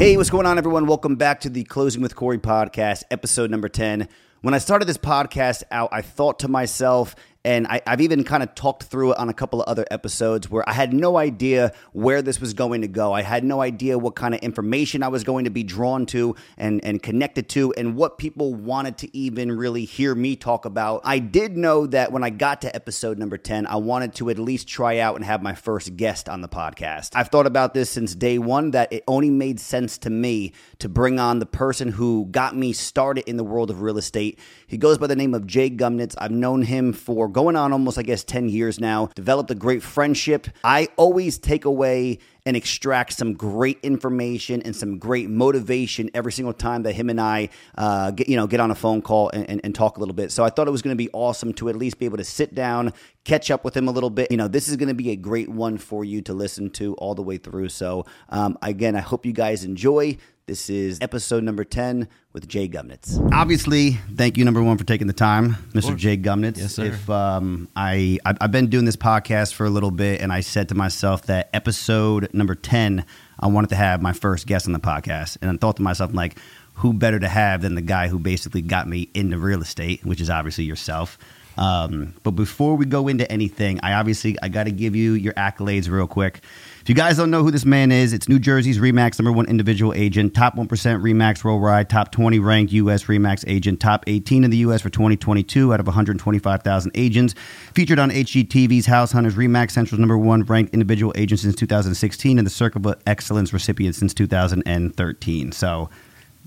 Hey, what's going on, everyone? Welcome back to the Closing with Corey podcast, episode number 10. When I started this podcast out, I thought to myself, and I, have even kind of talked through it on a couple of other episodes where I had no idea where this was going to go. I had no idea what kind of information I was going to be drawn to and, and connected to, and what people wanted to even really hear me talk about. I did know that when I got to episode number 10, I wanted to at least try out and have my first guest on the podcast. I've thought about this since day one that it only made sense to me to bring on the person who got me started in the world of real estate. He goes by the name of Jay Gumnitz. I've known him for going on almost, I guess, 10 years now, developed a great friendship. I always take away and extract some great information and some great motivation every single time that him and I uh, get you know get on a phone call and, and, and talk a little bit. So I thought it was going to be awesome to at least be able to sit down, catch up with him a little bit. You know, this is going to be a great one for you to listen to all the way through. So um, again, I hope you guys enjoy. This is episode number 10 with Jay Gumnitz. Obviously, thank you, number one, for taking the time, Mr. Jay Gumnitz. Yes, sir. If um, I, I've been doing this podcast for a little bit, and I said to myself that episode number 10, I wanted to have my first guest on the podcast. And I thought to myself, like, who better to have than the guy who basically got me into real estate, which is obviously yourself. Um, but before we go into anything, I obviously I got to give you your accolades real quick. If you guys don't know who this man is, it's New Jersey's Remax number one individual agent, top 1% Remax worldwide, top 20 ranked U.S. Remax agent, top 18 in the U.S. for 2022 out of 125,000 agents. Featured on HGTV's House Hunters, Remax Central's number one ranked individual agent since 2016 and the Circle of Excellence recipient since 2013. So,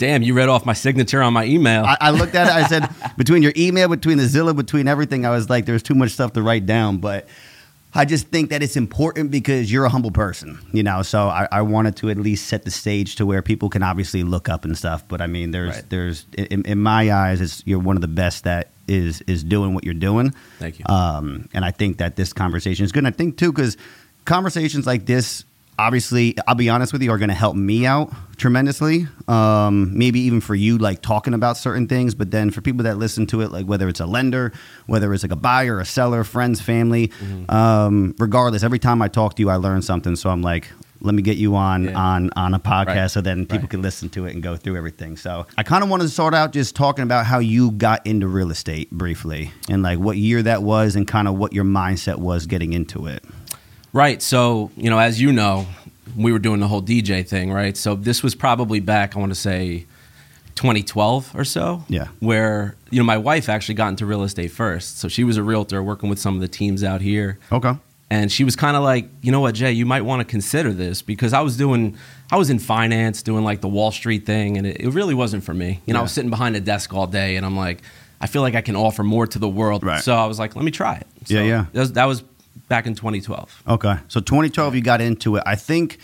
Damn, you read off my signature on my email. I, I looked at it. I said, between your email, between the Zillow, between everything, I was like, there's too much stuff to write down. But I just think that it's important because you're a humble person, you know. So I, I, wanted to at least set the stage to where people can obviously look up and stuff. But I mean, there's Right. there's in, in my eyes, it's you're one of the best that is is doing what you're doing. Thank you. Um, and I think that this conversation is good. And I think too because conversations like this, obviously, I'll be honest with you, are going to help me out tremendously. Um, maybe even for you, like talking about certain things. But then for people that listen to it, like whether it's a lender, whether it's like a buyer, a seller, friends, family, Mm-hmm. um, regardless, every time I talk to you, I learn something. So I'm like. Let me get you on Yeah. on on a podcast Right. so then people Right. can listen to it and go through everything. So I kind of wanted to start out just talking about how you got into real estate briefly and like what year that was and kind of what your mindset was getting into it. Right. So, you know, as you know, we were doing the whole DJ thing, right? So this was probably back, I want to say 2012 or so. Yeah. Where, you know, my wife actually got into real estate first. So she was a realtor working with some of the teams out here. Okay. And she was kind of like, you know what, Jay, you might want to consider this because I was doing, I was in finance, doing like the Wall Street thing, and it, it really wasn't for me. You know, I was sitting behind a desk all day, and I'm like, I feel like I can offer more to the world. Right. So I was like, let me try it. So Yeah, yeah. That was, that was back in 2012. Okay. So 2012, you got into it. I think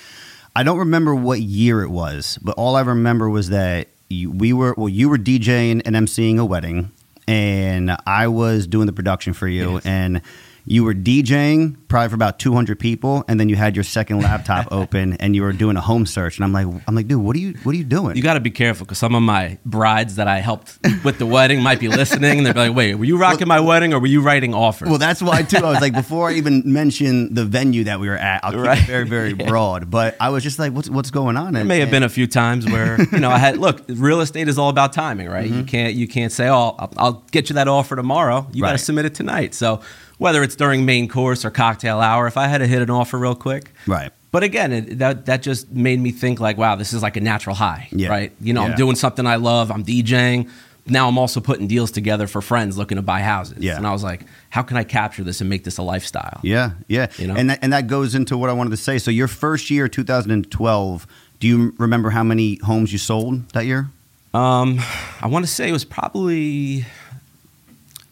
I don't remember what year it was, but all I remember was that you, we were well, you were DJing and emceeing a wedding, and I was doing the production for you, Yes. and you were DJing probably for about 200 people, and then you had your second laptop open, and you were doing a home search, and I'm like, I'm like, dude, what are you, what are you doing? You got to be careful because some of my brides that I helped with the wedding might be listening, and they're like, wait, were you rocking my wedding or were you writing offers? Well, that's why too. I was like, before I even mention the venue that we were at, I'll keep Right. it very, very broad. But I was just like, what's what's going on? There may have been a few times where you know I had look. Real estate is all about timing, right? You mm-hmm. can't you can't say, "Oh, I'll, I'll get you that offer tomorrow." You got to submit it tonight. So whether it's during main course or cocktail hour, if I had to hit an offer real quick, right. but again, it, that that just made me think like, wow, this is like a natural high, Yeah. right? You know, Yeah. I'm doing something I love. I'm DJing. Now I'm also putting deals together for friends looking to buy houses. Yeah. And I was like, how can I capture this and make this a lifestyle? Yeah, yeah, You know? and that, and that goes into what I wanted to say. So your first year, 2012. Do you remember how many homes you sold that year? Um, I want to say it was probably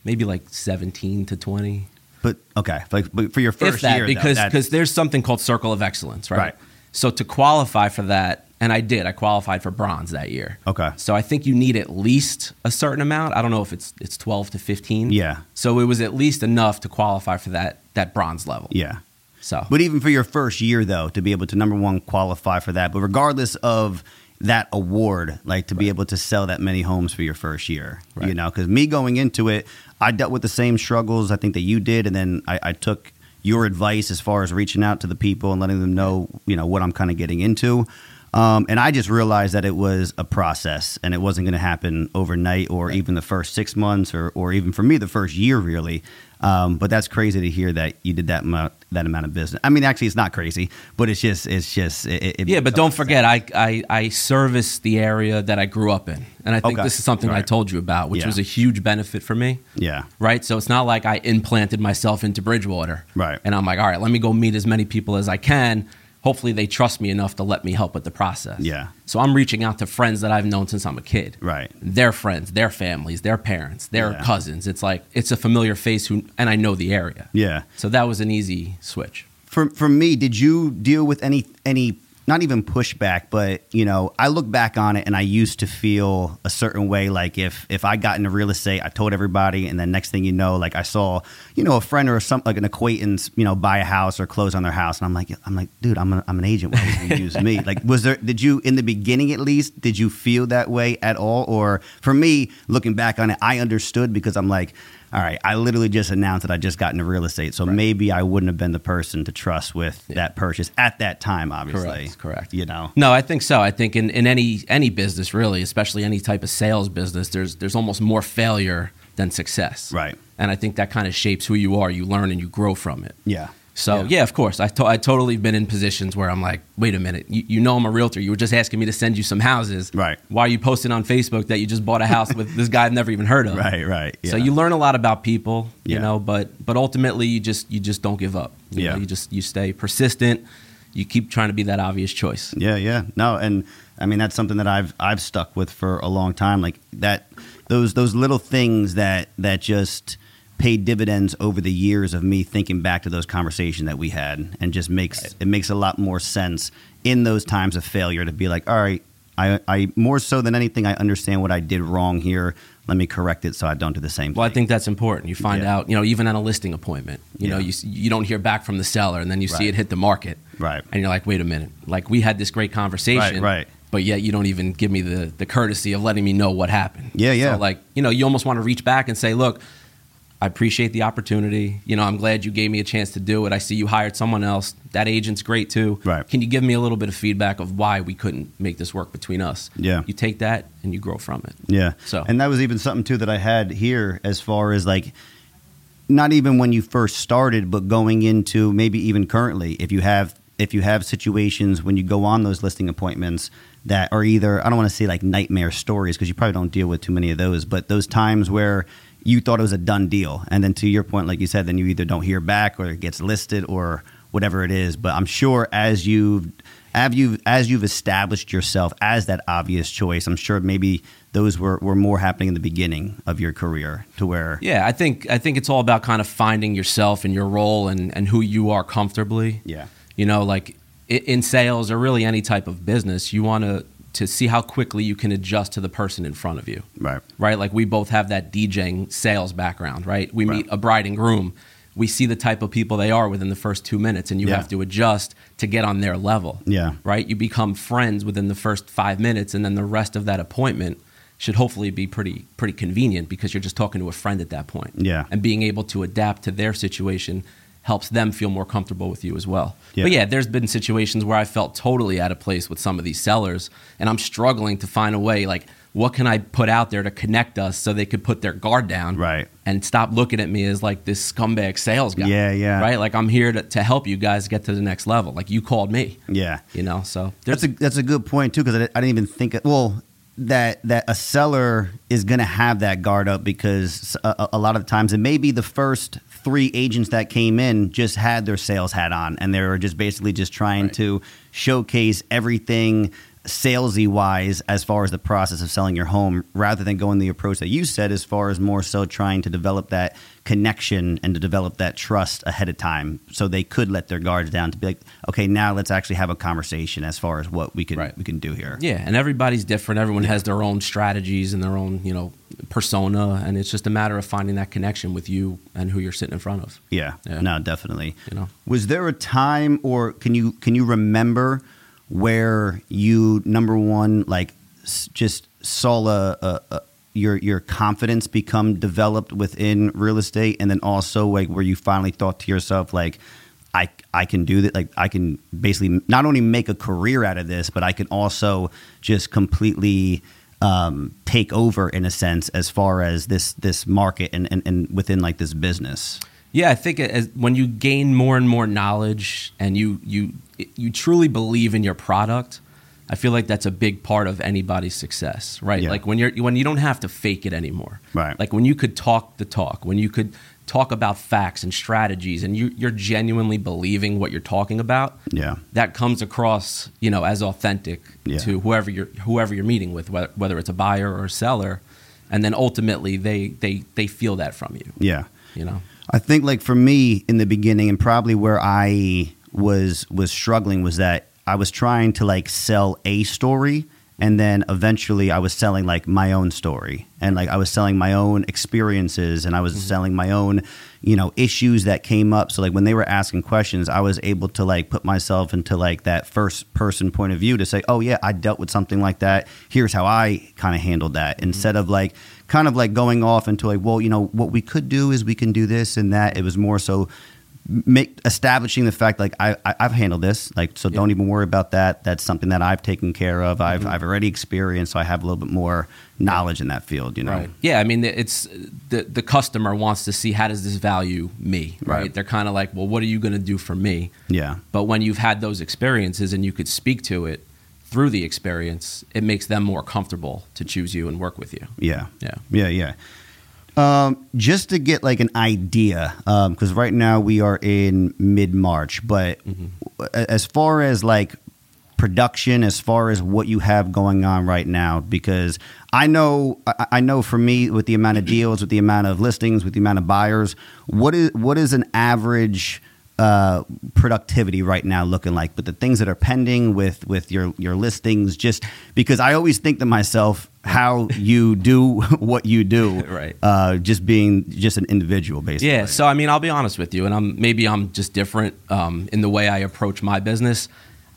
maybe like 17 to 20. But okay, like but for your first that, year, because because there's something called Circle of Excellence, right? Right. So to qualify for that, and I did, I qualified for bronze that year. okay, So I think you need at least a certain amount. I don't know if it's it's 12 to 15. yeah, So it was at least enough to qualify for that that bronze level. yeah. So But even for your first year, though, to be able to number one qualify for that, but regardless of that award, like to be able to sell that many homes for your first year, you know, because me going into it, I dealt with the same struggles I think that you did, and then I, I took your advice as far as reaching out to the people and letting them know, you know, what I'm kind of getting into. Um, and I just realized that it was a process and it wasn't going to happen overnight or even the first six months or, or even for me, the first year, really. Um, but that's crazy to hear that you did that amount, that amount of business. I mean, actually, it's not crazy, but it's just, it's just, it, it yeah. But don't forget, I, I I service the area that I grew up in, and I think Okay. this is something I told you about, which Yeah. was a huge benefit for me. Yeah. Right, so it's not like I implanted myself into Bridgewater. Right. and I'm like, all right, let me go meet as many people as I can. Hopefully, they trust me enough to let me help with the process. Yeah. So I'm reaching out to friends that I've known since I'm a kid. Right. Their friends, their families, their parents, their Yeah. cousins. It's like it's a familiar face who, and I know the area. Yeah. So that was an easy switch. for for me, did you deal with any any not even pushback, but you know, I look back on it and I used to feel a certain way. Like if if I got into real estate, I told everybody, and then next thing you know, like I saw, you know, a friend or some like an acquaintance, you know, buy a house or close on their house, and I'm like, I'm like, dude, I'm a, I'm an agent. Why would you use me? Like, was there? Did you in the beginning at least? Did you feel that way at all? Or for me, looking back on it, I understood because I'm like. All right, I literally just announced that I just got into real estate, so maybe I wouldn't have been the person to trust with that purchase at that time. Obviously, Correct, correct. You know, No, I think so. I think in, in any any business really, especially any type of sales business, there's there's almost more failure than success. Right. And I think that kind of shapes who you are. You learn and you grow from it. yeah. So yeah, of course, I to- I totally been in positions where I'm like, wait a minute, you, you know I'm a realtor. You were just asking me to send you some houses. Right. Why are you posting on Facebook that you just bought a house with this guy I've never even heard of? Right, right. So you learn a lot about people, you Yeah. know, but but ultimately you just you just don't give up. You Yeah. know, you just you stay persistent. You keep trying to be that obvious choice. Yeah, yeah. No, and I mean that's something that I've I've stuck with for a long time. Like that those those little things that that just paid dividends over the years of me thinking back to those conversations that we had and just makes it makes a lot more sense in those times of failure to be like, all right, I, I more so than anything I understand what I did wrong here. Let me correct it so I don't do the same thing. Well, I think that's important. You find Yeah. out, you know, even at a listing appointment, you know, you you don't hear back from the seller, and then you see it hit the market, Right. And you're like, wait a minute, like we had this great conversation, Right, right. But yet you don't even give me the the courtesy of letting me know what happened. Yeah, yeah. So like, you know, you almost want to reach back and say, look. I appreciate the opportunity. You know, I'm glad you gave me a chance to do it. I see you hired someone else. That agent's great too. Right. Can you give me a little bit of feedback of why we couldn't make this work between us? Yeah. You take that and you grow from it. Yeah. So- and that was even something too that I had here as far as like not even when you first started, but going into maybe even currently, if you have if you have situations when you go on those listing appointments that are either I don't want to say like nightmare stories because you probably don't deal with too many of those, but those times where you thought it was a done deal, and then to your point, like you said, then you either don't hear back or it gets listed or whatever it is. But I'm sure as you have have you as you've established yourself as that obvious choice, I'm sure maybe those were, were more happening in the beginning of your career to where Yeah, I think I think it's all about kind of finding yourself and your role and, and who you are comfortably. yeah You know, like in sales or really any type of business, you want to to see how quickly you can adjust to the person in front of you. right Right? Like we both have that DJing sales background, right? We Right. meet a bride and groom. We see the type of people they are within the first 2 minutes and you Yeah. have to adjust to get on their level. yeah Right? You become friends within the first 5 minutes and then the rest of that appointment should hopefully be pretty pretty convenient because you're just talking to a friend at that point Yeah. and being able to adapt to their situation helps them feel more comfortable with you as well. Yeah. But yeah, there's been situations where I felt totally out of place with some of these sellers, and I'm struggling to find a way like what can I put out there to connect us so they could put their guard down, Right. and stop looking at me as like this scumbag sales guy. Yeah, yeah. right. Like I'm here to, to help you guys get to the next level. Like you called me, yeah you know. So there's That's a that's a good point too because I, I didn't even think of, well that that a seller is going to have that guard up because a, a- a lot of times it may be the first three agents that came in just had their sales hat on and they were just basically just trying Right. to showcase everything salesy wise as far as the process of selling your home rather than going the approach that you said as far as more so trying to develop that connection and to develop that trust ahead of time so they could let their guards down to be like okay now let's actually have a conversation as far as what we can Right. we can do here Yeah, and everybody's different. Everyone has their own strategies and their own, you know, persona, and it's just a matter of finding that connection with you and who you're sitting in front of. yeah, Yeah. no definitely You know. was there a time or can you can you remember where you number one like just saw a, a, a your your confidence become developed within real estate and then also like where you finally thought to yourself like I I can do that. Like I can basically not only make a career out of this, but I can also just completely um, take over in a sense as far as this this market and, and, and within like this business. Yeah, I think as, when you gain more and more knowledge and you you you truly believe in your product, I feel like that's a big part of anybody's success, right? Yeah. Like when you're when you don't have to fake it anymore. Right. Like when you could talk the talk, when you could talk about facts and strategies and you, you're genuinely believing what you're talking about Yeah. that comes across you know as authentic Yeah. to whoever you're whoever you're meeting with whether, whether it's a buyer or a seller and then ultimately they they they feel that from you Yeah. you know I think like for me in the beginning and probably where I was was struggling was that I was trying to like sell a story and then eventually I was selling like my own story. And like I was selling my own experiences and I was mm-hmm. selling my own you know issues that came up. So like when they were asking questions I was able to like put myself into like that first person point of view to say oh yeah I dealt with something like that. Here's how I kind of handled that. Mm-hmm. Instead of like kind of like going off into like well you know what we could do is we can do this and that. It was more so make establishing the fact like I, I I've handled this like so don't even worry about that that's something that I've taken care of I've Mm-hmm. I've already experienced so I have a little bit more knowledge in that field you know Right. Yeah, I mean, it's the the customer wants to see how does this value me, right? Right. They're kind of like, well, what are you going to do for me? yeah But when you've had those experiences and you could speak to it through the experience, it makes them more comfortable to choose you and work with you. yeah Yeah. yeah yeah um, just to get like an idea because right now we are in mid March but a- as far as like production as far as what you have going on right now because I know I I know for me with the amount of deals with the amount of listings with the amount of buyers what is what is an average uh, productivity right now looking like? But the things that are pending with with your your listings just because I always think to myself how you do what you do Right. uh, just being just an individual basically Yeah. So I mean, I'll be honest with you, and I'm maybe I'm just different um, in the way I approach my business.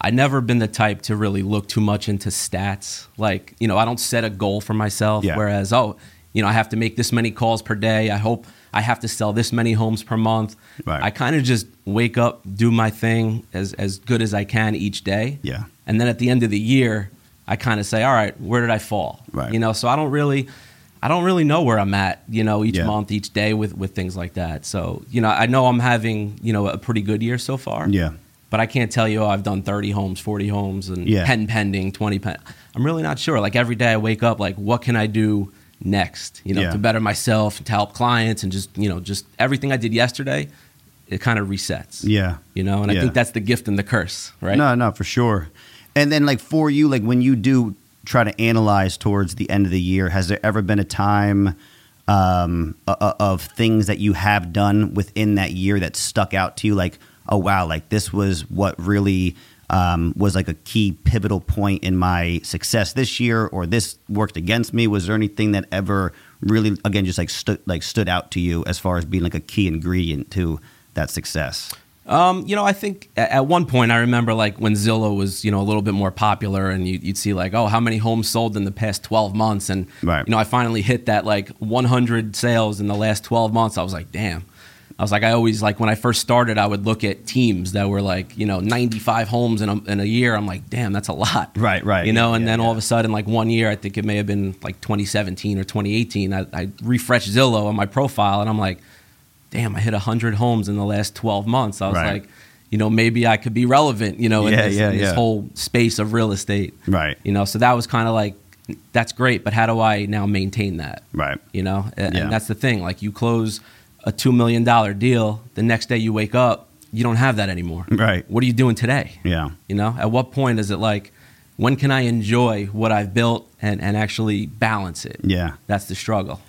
I've never been the type to really look too much into stats. Like, you know, I don't set a goal for myself. Yeah. Whereas, oh, you know, I have to make this many calls per day. I hope I have to sell this many homes per month. Right. I kind of just wake up, do my thing as as good as I can each day. Yeah. And then at the end of the year, I kind of say, all right, where did I fall? Right. You know, so I don't really. I don't really know where I'm at, you know, each Yeah. month, each day with, with things like that. So, you know, I know I'm having, you know, a pretty good year so far. yeah But I can't tell you, oh, I've done 30 homes, 40 homes, and Yeah. 10 pending, 20 pen. I'm really not sure. Like every day I wake up, like, what can I do next, you know, Yeah. to better myself, to help clients, and just, you know, just everything I did yesterday, it kind of resets. yeah You know, and Yeah. I think that's the gift and the curse, right? No, no, for sure. And then, like for you, like when you do try to analyze towards the end of the year, has there ever been a time um, of things that you have done within that year that stuck out to you? Like, oh wow, like this was what really um, was like a key pivotal point in my success this year, or this worked against me. Was there anything that ever really, again, just like stood like stood out to you as far as being like a key ingredient to that success? Um, you know, I think at one point I remember like when Zillow was, you know, a little bit more popular and you, you'd see like, oh, how many homes sold in the past 12 months. And, Right. you know, I finally hit that like 100 sales in the last 12 months. I was like, damn. I was like, I always like when I first started, I would look at teams that were like, you know, 95 homes in a, in a year. I'm like, damn, that's a lot. Right, right. You know, and Yeah, then all of a sudden, like one year, I think it may have been like 2017 or 2018, I, I refreshed Zillow on my profile and I'm like, damn, I hit 100 homes in the last 12 months. I was Right. like, you know, maybe I could be relevant, you know, in, Yeah, this, yeah, in this yeah. whole space of real estate. Right, You know, so that was kind of like, that's great, but how do I now maintain that? right. You know, and, and that's the thing. Like, you close a $2 million deal, the next day you wake up, you don't have that anymore. Right. What are you doing today? Yeah. You know, at what point is it like, when can I enjoy what I've built and, and actually balance it? Yeah. That's the struggle.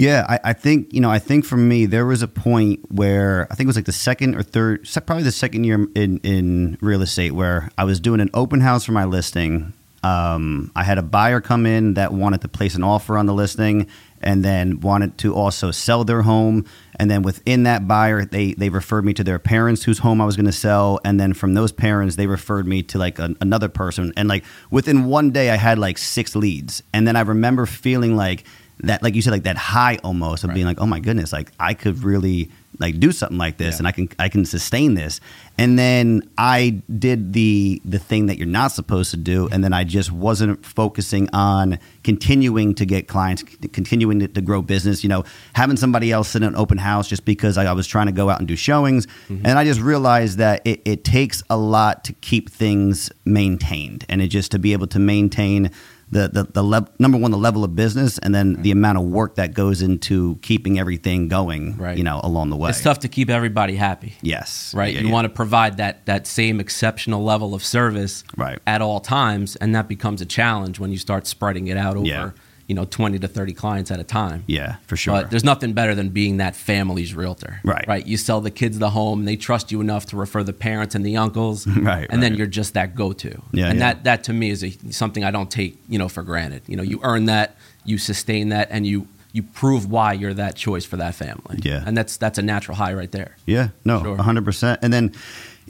Yeah, I, I think you know. I think for me, there was a point where I think it was like the second or third, probably the second year in in real estate, where I was doing an open house for my listing. Um, I had a buyer come in that wanted to place an offer on the listing, and then wanted to also sell their home. And then within that buyer, they they referred me to their parents whose home I was going to sell, and then from those parents, they referred me to like an, another person. And like within one day, I had like six leads, and then I remember feeling like that like you said like that high almost of Right. being like oh my goodness like i could really like do something like this Yeah. and I can I can sustain this. And then I did the the thing that you're not supposed to do and then I just wasn't focusing on continuing to get clients, continuing to, to grow business, you know, having somebody else in an open house just because I, I was trying to go out and do showings. Mm-hmm. And I just realized that it, it takes a lot to keep things maintained and it just to be able to maintain the the, the lev- number one the level of business and then the amount of work that goes into keeping everything going Right. you know along the way It's tough to keep everybody happy. yes right? Yeah, you yeah. want to provide that that same exceptional level of service Right. at all times, and that becomes a challenge when you start spreading it out over Yeah. You know twenty to thirty clients at a time. yeah for sure But there's nothing better than being that family's realtor. Right. Right. You sell the kids the home, they trust you enough to refer the parents and the uncles. Right, And then you're just that go to. Yeah, And yeah. that that to me is a, something I don't take, you know, for granted. You know, you earn that, you sustain that, and you you prove why you're that choice for that family. Yeah. And that's that's a natural high right there. Yeah, no, Sure. hundred percent. And then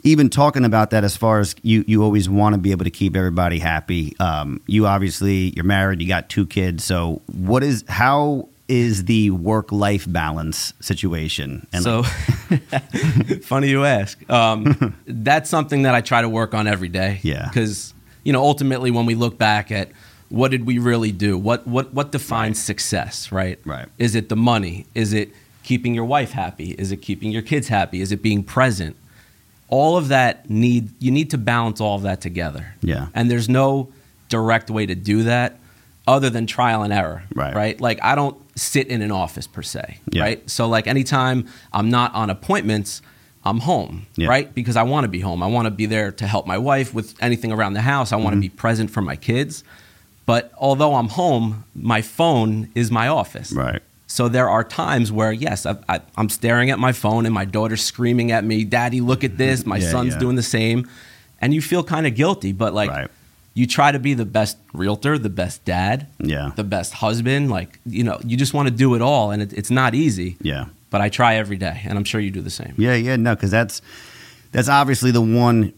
even talking about that, as far as you, you always want to be able to keep everybody happy. Um, you obviously you're married, you got two kids. So what is how is the work life balance situation? And so funny you ask. Um, that's something that I try to work on every day. Yeah. Because you know, ultimately, when we look back at what did we really do, what what what defines success, right? Right. Is it the money? Is it keeping your wife happy? Is it keeping your kids happy? Is it being present? All of that need you need to balance all of that together. Yeah. And there's no direct way to do that other than trial and error. Right. Right. Like I don't sit in an office per se. Yeah. Right. So like anytime I'm not on appointments, I'm home. Yeah. Right. Because I want to be home. I want to be there to help my wife with anything around the house. I want to Mm-hmm. be present for my kids. But although I'm home, my phone is my office. right, So there are times where, yes, I, I, I'm staring at my phone and my daughter's screaming at me, Daddy, look at this. My Yeah, son's yeah. doing the same. And you feel kind of guilty, but like Right. you try to be the best realtor, the best dad, yeah, the best husband. Like, you know, you just want to do it all. And it, it's not easy, yeah. but I try every day. And I'm sure you do the same. Yeah, yeah, no, because that's that's obviously the one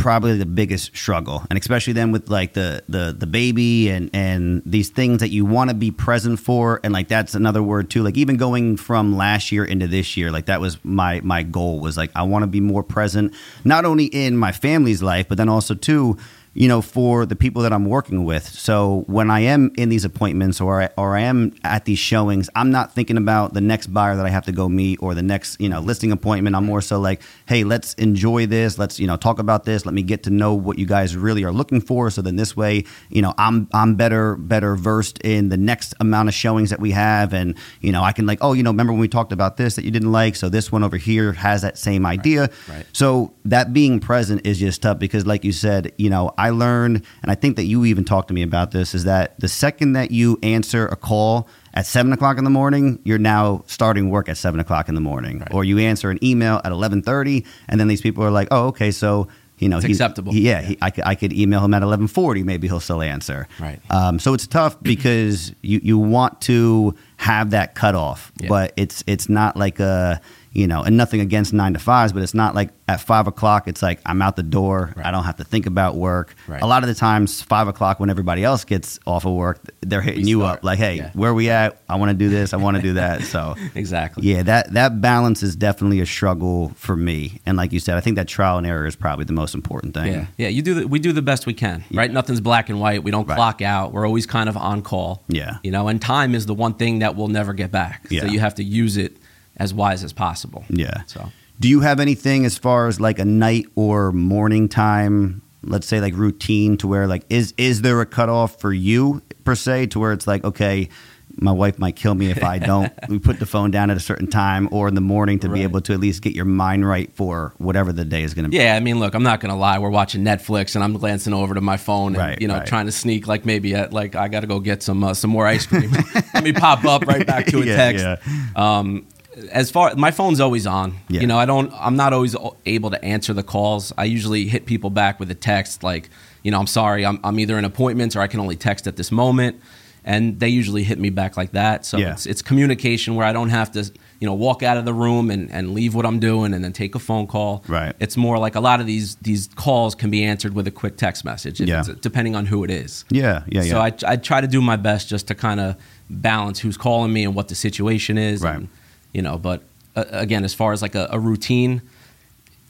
probably the biggest struggle, and especially then with like the the the baby and and these things that you want to be present for, and like that's another word too. Like even going from last year into this year, like that was my my goal was like I want to be more present, not only in my family's life, but then also too you know, for the people that I'm working with. So when I am in these appointments or I, or I am at these showings, I'm not thinking about the next buyer that I have to go meet or the next, you know, listing appointment. I'm more so like, hey, let's enjoy this. Let's, you know, talk about this. Let me get to know what you guys really are looking for. So then this way, you know, I'm I'm better better versed in the next amount of showings that we have, and you know, I can like, oh, you know, remember when we talked about this that you didn't like? So this one over here has that same idea. right. So that being present is just tough because, like you said, you know, I learned, and I think that you even talked to me about this, is that the second that you answer a call at seven o'clock in the morning, you're now starting work at seven o'clock in the morning, Right. or you answer an email at eleven thirty, and then these people are like, oh, okay, so. You know, It's he- acceptable. he- yeah, He, I, could, I could email him at eleven forty. Maybe he'll still answer. Right. Um, so it's tough because you, you want to have that cutoff, Yeah. but it's it's not like a you know, and nothing against nine to fives, but it's not like at five o'clock. It's like I'm out the door. Right. I don't have to think about work. Right. A lot of the times, five o'clock when everybody else gets off of work, they're hitting you up like, "Hey, Yeah. where we at? I want to do this. I want to do that." So. Exactly. Yeah, that that balance is definitely a struggle for me, and like you said, I think that trial and error is probably the most important thing. Yeah, yeah. You do. The, we do the best we can, right? Nothing's black and white. We don't Right. clock out. We're always kind of on call. Yeah. You know, and time is the one thing that we'll never get back. Yeah. So you have to use it as wise as possible. Yeah. So Do you have anything as far as like a night or morning time, let's say like routine to where like is is there a cutoff for you per se to where it's like, okay, my wife might kill me if I don't we put the phone down at a certain time or in the morning to be able to at least get your mind right for whatever the day is gonna be. yeah, I mean, look, I'm not gonna lie. We're watching Netflix, and I'm glancing over to my phone, and Right, you know, right. trying to sneak like maybe at like I got to go get some uh, some more ice cream. Let me pop up right back to a Yeah, text. yeah. Um, as far my phone's always on. Yeah. You know, I don't. I'm not always able to answer the calls. I usually hit people back with a text like, you know, I'm sorry, I'm, I'm either in appointments or I can only text at this moment, and they usually hit me back like that. So Yeah. it's it's communication where I don't have to, you know, walk out of the room and, and leave what I'm doing and then take a phone call. Right. It's more like a lot of these these calls can be answered with a quick text message, Yeah. depending on who it is. Yeah, yeah, yeah. So I, I try to do my best just to kind of balance who's calling me and what the situation is. Right. And, you know, but uh, again, as far as like a, a routine,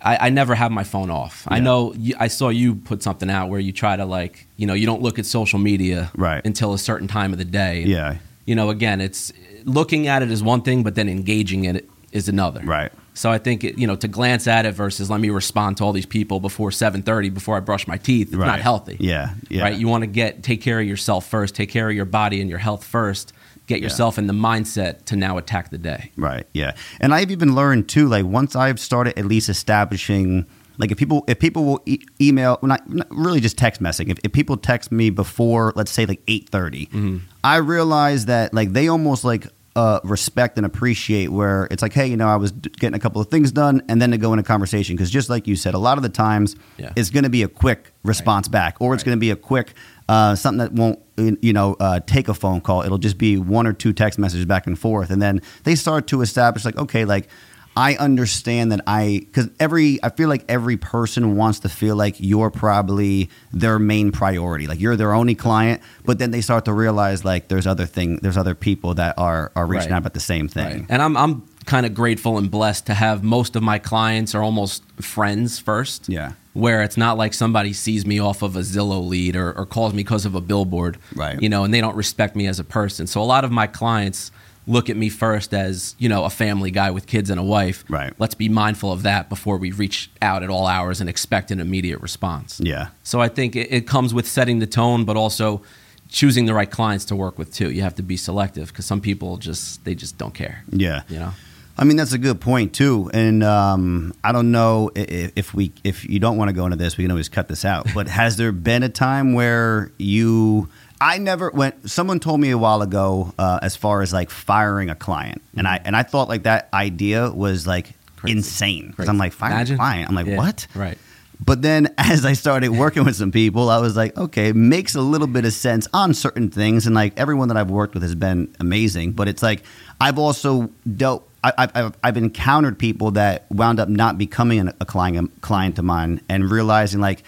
I, I, never have my phone off. Yeah. I know you, I saw you put something out where you try to like, you know, you don't look at social media right. until a certain time of the day. Yeah. You know, again, it's looking at it is one thing, but then engaging in it is another. Right. So I think you know to glance at it versus let me respond to all these people before 7:30 before I brush my teeth. It's right. not healthy. Yeah, yeah. Right. You want to get take care of yourself first. Take care of your body and your health first. Get yourself yeah. in the mindset to now attack the day. Right. Yeah. And I've even learned too. Like once I've started at least establishing. Like if people if people will e- email not, not, really just text messaging if, if people text me before let's say like 8:30 mm-hmm. I realize that like they almost like uh, respect and appreciate where it's like, hey, you know, I was getting a couple of things done, and then to go in a conversation because just like you said, a lot of the times yeah. it's going to be a quick response right. back, or it's going to be a quick uh, something that won't you know uh, take a phone call. It'll just be one or two text messages back and forth, and then they start to establish like, okay, like I understand that I because every I feel like every person wants to feel like you're probably their main priority, like you're their only client. But then they start to realize like there's other thing, there's other people that are are reaching right. out about the same thing. Right. And I'm I'm kind of grateful and blessed to have most of my clients are almost friends first. Yeah. Where it's not like somebody sees me off of a Zillow lead or, or calls me because of a billboard. Right. You know, and they don't respect me as a person. So a lot of my clients look at me first as you know a family guy with kids and a wife. Right. Let's be mindful of that before we reach out at all hours and expect an immediate response. Yeah. So I think it, it comes with setting the tone, but also choosing the right clients to work with too. You have to be selective because some people just they just don't care. Yeah. You know. I mean that's a good point too, and um, I don't know if, if we if you don't want to go into this, we can always cut this out. But has there been a time where you I never went. Someone told me a while ago, uh, as far as like firing a client, and I and I thought like that idea was like Crazy. insane because I'm like firing a client. I'm like yeah. what? Right. But then as I started working with some people, I was like, okay, makes a little bit of sense on certain things, and like everyone that I've worked with has been amazing. But it's like I've also dealt. I, have I've encountered people that wound up not becoming a client client of mine and realizing like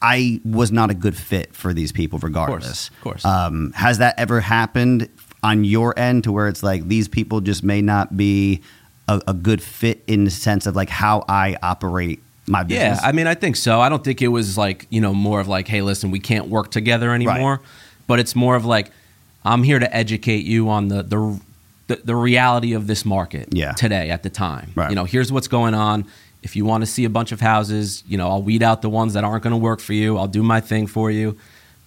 I was not a good fit for these people, regardless. Of course. Of course. Um, has that ever happened on your end to where it's like these people just may not be a, a good fit in the sense of like how I operate my business? Yeah, I mean, I think so. I don't think it was like, you know, more of like, hey, listen, we can't work together anymore. Right. But it's more of like, I'm here to educate you on the, the, the, the reality of this market yeah. today at the time. Right. You know, here's what's going on if you want to see a bunch of houses, you know, I'll weed out the ones that aren't going to work for you. I'll do my thing for you.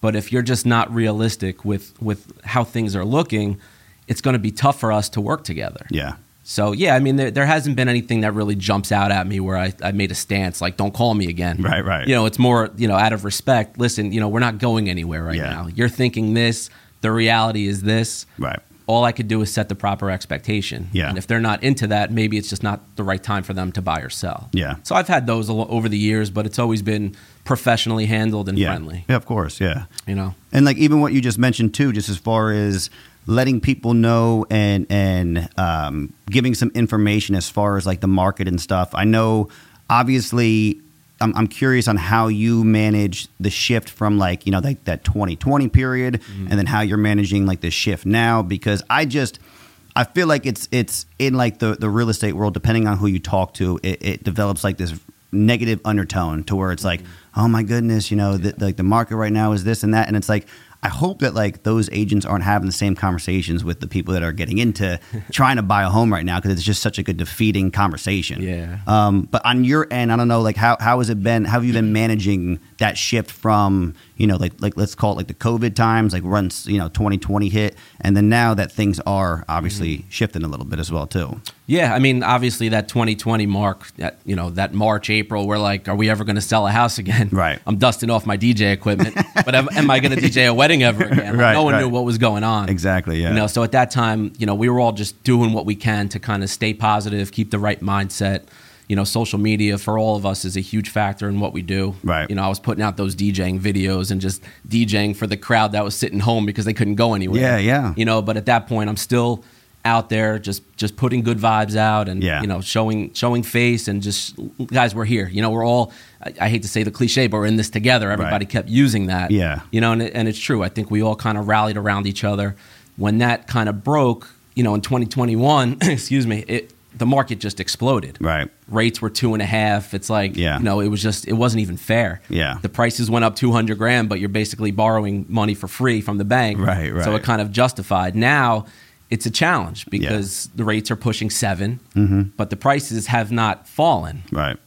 But if you're just not realistic with with how things are looking, it's going to be tough for us to work together. Yeah. So yeah, I mean, there, there hasn't been anything that really jumps out at me where I, I made a stance like, "Don't call me again." Right, right. You know, it's more you know out of respect. Listen, you know, we're not going anywhere right yeah. now. You're thinking this. The reality is this. Right all I could do is set the proper expectation. Yeah. And if they're not into that, maybe it's just not the right time for them to buy or sell. Yeah. So I've had those over the years, but it's always been professionally handled and yeah. friendly. Yeah, of course. Yeah. You know. And like even what you just mentioned too, just as far as letting people know and and um, giving some information as far as like the market and stuff. I know obviously I'm, I'm curious on how you manage the shift from like you know like that 2020 period, mm-hmm. and then how you're managing like the shift now. Because I just I feel like it's it's in like the the real estate world. Depending on who you talk to, it, it develops like this negative undertone to where it's like, mm-hmm. oh my goodness, you know, yeah. the, like the market right now is this and that, and it's like I hope that like those agents aren't having the same conversations with the people that are getting into trying to buy a home right now because it's just such a good defeating conversation. Yeah. Um, but on your end, I don't know, like how how has it been? How have you been managing that shift from you know like like let's call it like the COVID times, like runs you know 2020 hit, and then now that things are obviously mm-hmm. shifting a little bit as well too. Yeah, I mean, obviously that 2020 mark, that you know, that March, April, we're like, are we ever going to sell a house again? Right. I'm dusting off my DJ equipment, but am, am I going to DJ a wedding ever again? Like, right, no one right. knew what was going on. Exactly. Yeah. You know, so at that time, you know, we were all just doing what we can to kind of stay positive, keep the right mindset. You know, social media for all of us is a huge factor in what we do. Right. You know, I was putting out those DJing videos and just DJing for the crowd that was sitting home because they couldn't go anywhere. Yeah, yeah. You know, but at that point, I'm still out there just just putting good vibes out and yeah. you know showing showing face and just guys we're here you know we're all I, I hate to say the cliche but we're in this together everybody right. kept using that yeah you know and, it, and it's true I think we all kind of rallied around each other when that kind of broke you know in 2021 excuse me it the market just exploded. Right. Rates were two and a half. It's like, Yeah. you know, it was just, it wasn't even fair. Yeah. The prices went up 200 grand, but you're basically borrowing money for free from the bank. Right, right. So it kind of justified. Now it's a challenge because the rates are pushing 7 Mm-hmm. but the prices have not fallen Right.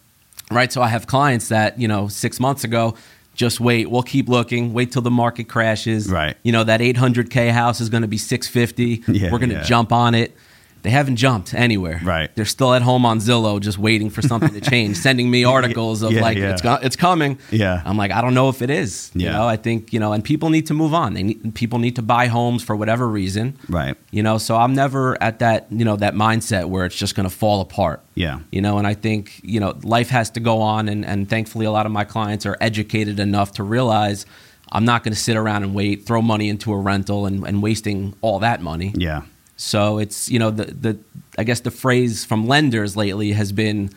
right? So I have clients that you know six months ago, just wait, we'll keep looking, wait till the market crashes. Right. You know that 800k house is going to be 650. Yeah, We're going to yeah. jump on it. They haven't jumped anywhere. Right. They're still at home on Zillow, just waiting for something to change, sending me articles of Yeah, like yeah. it's go- it's coming. Yeah. I'm like I don't know if it is. You Yeah. know, I think you know, and people need to move on. They need, people need to buy homes for whatever reason. Right. You know, so I'm never at that you know that mindset where it's just going to fall apart Yeah. you know and i think you know life has to go on and, and thankfully a lot of my clients are educated enough to realize i'm not going to sit around and wait throw money into a rental and, and wasting all that money Yeah. So it's you know the, the i guess the phrase from lenders lately has been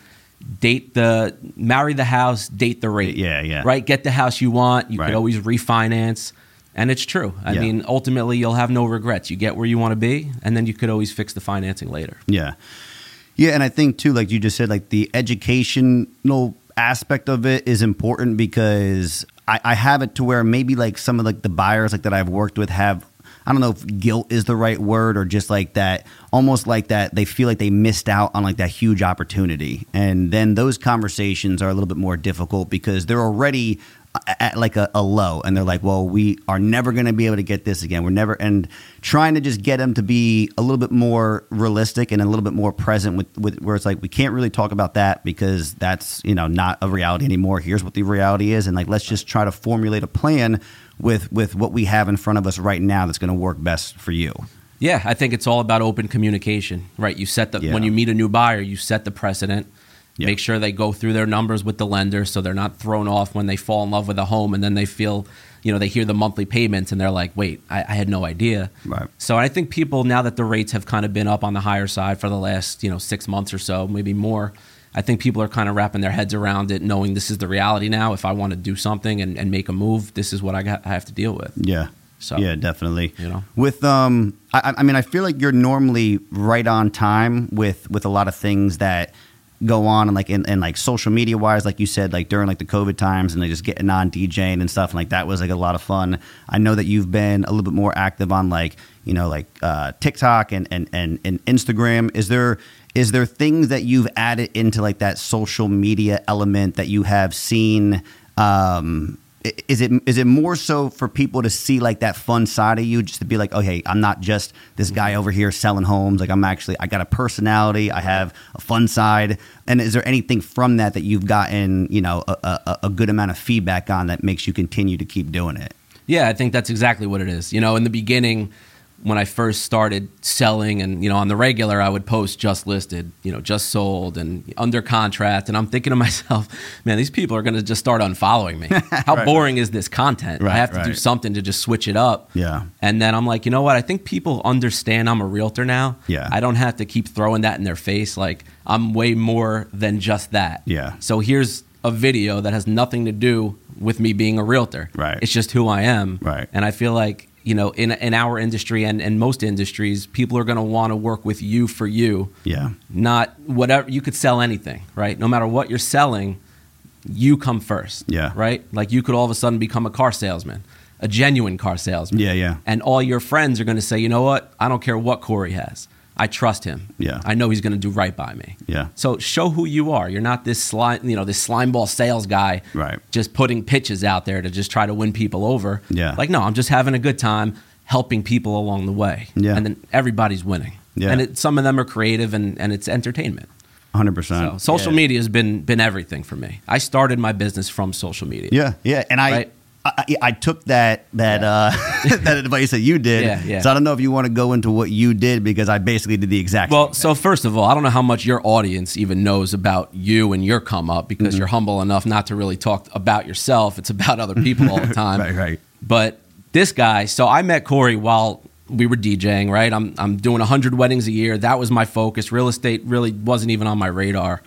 date the marry the house date the rate Yeah, yeah. right get the house you want you Right. could always refinance and it's true i Yeah. mean ultimately you'll have no regrets you get where you want to be and then you could always fix the financing later Yeah. Yeah, and I think too, like you just said, like the educational aspect of it is important because I, I have it to where maybe like some of like the buyers like that I've worked with have I don't know if guilt is the right word or just like that almost like that they feel like they missed out on like that huge opportunity. And then those conversations are a little bit more difficult because they're already at like a, a low and they're like well we are never going to be able to get this again we're never and trying to just get them to be a little bit more realistic and a little bit more present with, with where it's like we can't really talk about that because that's you know not a reality anymore here's what the reality is and like let's just try to formulate a plan with with what we have in front of us right now that's going to work best for you Yeah, I think it's all about open communication, right? You set the Yeah. when you meet a new buyer, you set the precedent. Yeah. Make sure they go through their numbers with the lender so they're not thrown off when they fall in love with a home and then they feel, you know, they hear the monthly payments and they're like, wait, I, I had no idea. Right. So I think people now that the rates have kind of been up on the higher side for the last, you know, six months or so, maybe more. I think people are kind of wrapping their heads around it, knowing this is the reality now. If I want to do something and, and make a move, this is what I, got, I have to deal with. Yeah. So, yeah, definitely. you know. with um, I, I mean, I feel like you're normally right on time with with a lot of things that go on and like in, and like social media wise, like you said, like during like the COVID times and like just getting on DJing and stuff, and like that was like a lot of fun. I know that you've been a little bit more active on like you know like uh, TikTok and and and and Instagram. Is there is there things that you've added into like that social media element that you have seen? Um, is it is it more so for people to see like that fun side of you just to be like oh, okay i'm not just this guy mm-hmm. over here selling homes. Like i'm actually i got a personality. I have a fun side. And is there anything from that that you've gotten you know a, a, a good amount of feedback on that makes you continue to keep doing it? Yeah, I think that's exactly what it is. You know, in the beginning, when I first started selling and, you know, on the regular, I would post just listed, you know, just sold and under contract. And I'm thinking to myself, man, these people are going to just start unfollowing me. How boring is this content? Right, I have to do something to just switch it up. Yeah. And then I'm like, you know what? I think people understand I'm a realtor now. Yeah. I don't have to keep throwing that in their face. Like, I'm way more than just that. Yeah. So here's a video that has nothing to do with me being a realtor. Right. It's just who I am. Right. And I feel like, you know, in, in our industry and, and most industries, people are going to want to work with you for you, yeah not whatever. You could sell anything, right? No matter what you're selling, you come first. Yeah. Right? Like you could all of a sudden become a car salesman, a genuine car salesman. Yeah, yeah. And all your friends are going to say, you know what? I don't care what Corey has. I trust him. Yeah. I know he's going to do right by me. Yeah. So show who you are. You're not this slime, you know, this slime ball sales guy. Right. Just putting pitches out there to just try to win people over. Yeah. Like no, I'm just having a good time helping people along the way. Yeah. And then everybody's winning. Yeah. And it, some of them are creative and, and it's entertainment. 100% So social Yeah. media has been been everything for me. I started my business from social media. Yeah, yeah, and I, Right. I, I, took that that uh, that advice that you did. Yeah, yeah. So I don't know if you want to go into what you did because I basically did the exact. Well, so first of all, I don't know how much your audience even knows about you and your come up because Mm-hmm. you're humble enough not to really talk about yourself. It's about other people all the time. Right, right. But this guy, so I met Corey while we were DJing, right? I'm I'm doing 100 weddings a year. That was my focus. Real estate really wasn't even on my radar,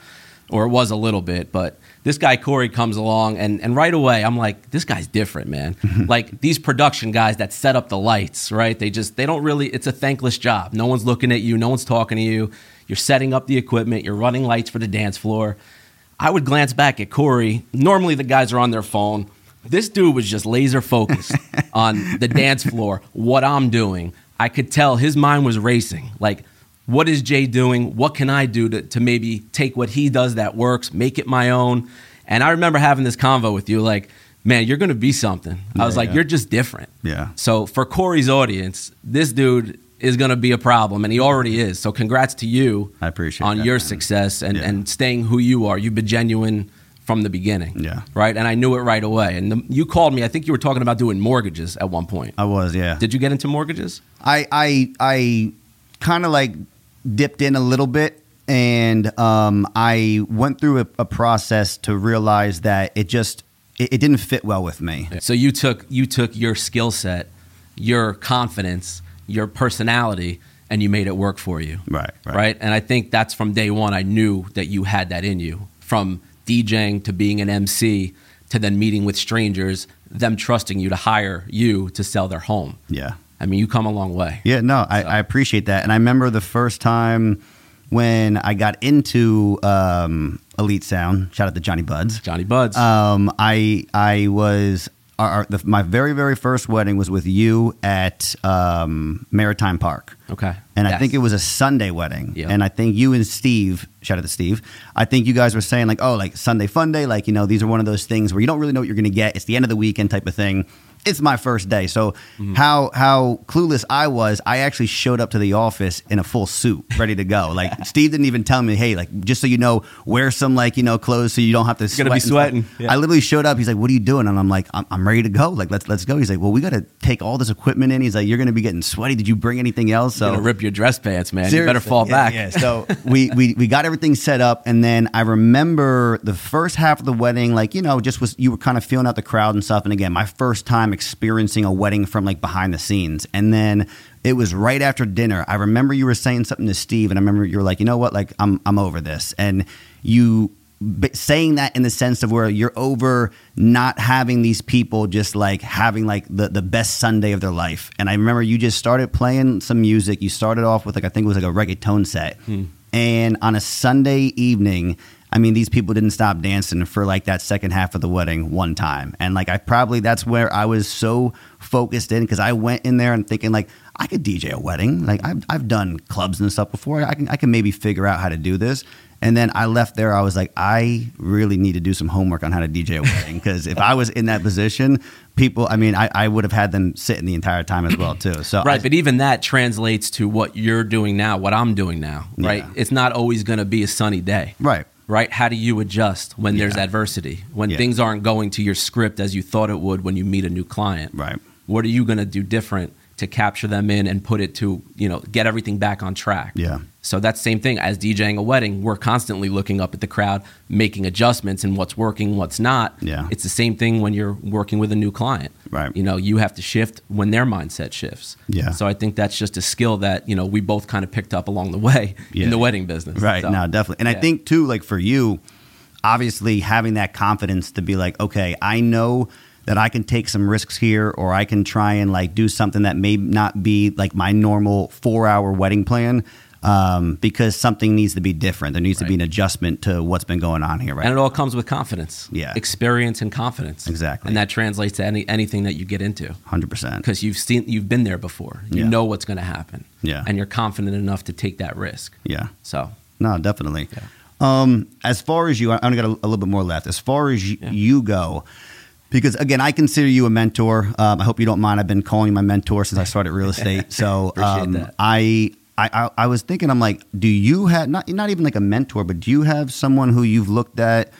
or it was a little bit, but this guy Corey comes along and, and right away I'm like, this guy's different, man. Mm-hmm. like these production guys that set up the lights, right? They just they don't really it's a thankless job. No one's looking at you, no one's talking to you. You're setting up the equipment. You're running lights for the dance floor. I would glance back at Corey. Normally, the guys are on their phone. This dude was just laser focused on the dance floor, what I'm doing. I could tell his mind was racing. Like, what is Jay doing? What can I do to, to maybe take what he does that works, make it my own? And I remember having this convo with you, like, man, you're gonna be something. I was like, yeah. you're just different. Yeah. So for Corey's audience, this dude is gonna be a problem, and he already is. So congrats to you I appreciate on that, your man. success and, Yeah. and staying who you are. You've been genuine from the beginning. Yeah. Right. And I knew it right away. And the, you called me. I think you were talking about doing mortgages at one point. I was, yeah. Did you get into mortgages? I I I kind of like dipped in a little bit, and um, I went through a, a process to realize that it just it, it didn't fit well with me. So you took you took your skill set, your confidence, your personality, and you made it work for you. Right, right. Right. And I think that's from day one. I knew that you had that in you. From DJing to being an MC to then meeting with strangers, them trusting you to hire you to sell their home. Yeah. I mean, you come a long way. Yeah, no, I, I appreciate that. And I remember the first time when I got into um, Elite Sound, shout out to Johnny Buds. Johnny Buds. Um, I I was our, our, the, my very very first wedding was with you at um, Maritime Park. okay. And I think it was a Sunday wedding. Yeah. And I think you and Steve, shout out to Steve, I think you guys were saying, like, oh, like Sunday fun day. Like, you know, these are one of those things where you don't really know what you're going to get. It's the end of the weekend type of thing. It's my first day. So, Mm-hmm. how how clueless I was, I actually showed up to the office in a full suit, ready to go. Like, Steve didn't even tell me, hey, like, just so you know, wear some, like, you know, clothes so you don't have to sweat. gonna be sweating. Yeah. I literally showed up. He's like, "What are you doing?" And I'm like, "I'm, I'm ready to go. Like, let's let's go." He's like, "Well, we got to take all this equipment in." He's like, "You're going to be getting sweaty. Did you bring anything else?" So You're gonna rip your dress pants, man. You better fall Yeah, back. Yeah. So we, we we got everything set up, and then I remember the first half of the wedding, like you know, just was you were kind of feeling out the crowd and stuff. And again, my first time experiencing a wedding from like behind the scenes, and then it was right after dinner. I remember you were saying something to Steve, and I remember you were like, you know what, like I'm I'm over this, and you. Saying that in the sense of where you're over not having these people just like having like the, the best Sunday of their life. And I remember you just started playing some music. You started off with like, I think it was like a reggaeton set. Hmm. And on a Sunday evening, I mean, these people didn't stop dancing for like that second half of the wedding one time. And like, I probably, that's where I was so focused in because I went in there and thinking like, I could DJ a wedding. Like I've, I've done clubs and stuff before. I can, I can maybe figure out how to do this. And then I left there. I was like, I really need to do some homework on how to DJ a wedding because if I was in that position, people, I mean, I, I would have had them sitting the entire time as well too. So Right, I- but even that translates to what you're doing now, what I'm doing now, right? Yeah. It's not always going to be a sunny day. right, Right? How do you adjust when there's adversity? When Yeah. things aren't going to your script as you thought it would when you meet a new client? right, What are you going to do different to capture them in and put it to, you know, get everything back on track? yeah, So that's the same thing as DJing a wedding. We're constantly looking up at the crowd, making adjustments and what's working, what's not. Yeah. It's the same thing when you're working with a new client. Right. You know, you have to shift when their mindset shifts. Yeah. So I think that's just a skill that, you know, we both kind of picked up along the way Yeah. in the wedding business. right. So, No, definitely. And I think too, like for you, obviously having that confidence to be like, okay, I know that I can take some risks here, or I can try and like do something that may not be like my normal four hour wedding plan. Um, because something needs to be different. There needs to be an adjustment to what's been going on here, right? And it all comes with confidence. Yeah. Experience and confidence. Exactly. And that translates to any anything that you get into. Hundred percent. Because you've seen you've been there before. You Yeah. know what's gonna happen. Yeah. And you're confident enough to take that risk. Yeah. So No, definitely. Um, as far as you, I only got a, a little bit more left. As far as you, Yeah. you go, because again, I consider you a mentor. Um, I hope you don't mind. I've been calling you my mentor since I started real estate. So um. I, I, I, was thinking, I'm like, do you have not not even like a mentor, but do you have someone who you've looked at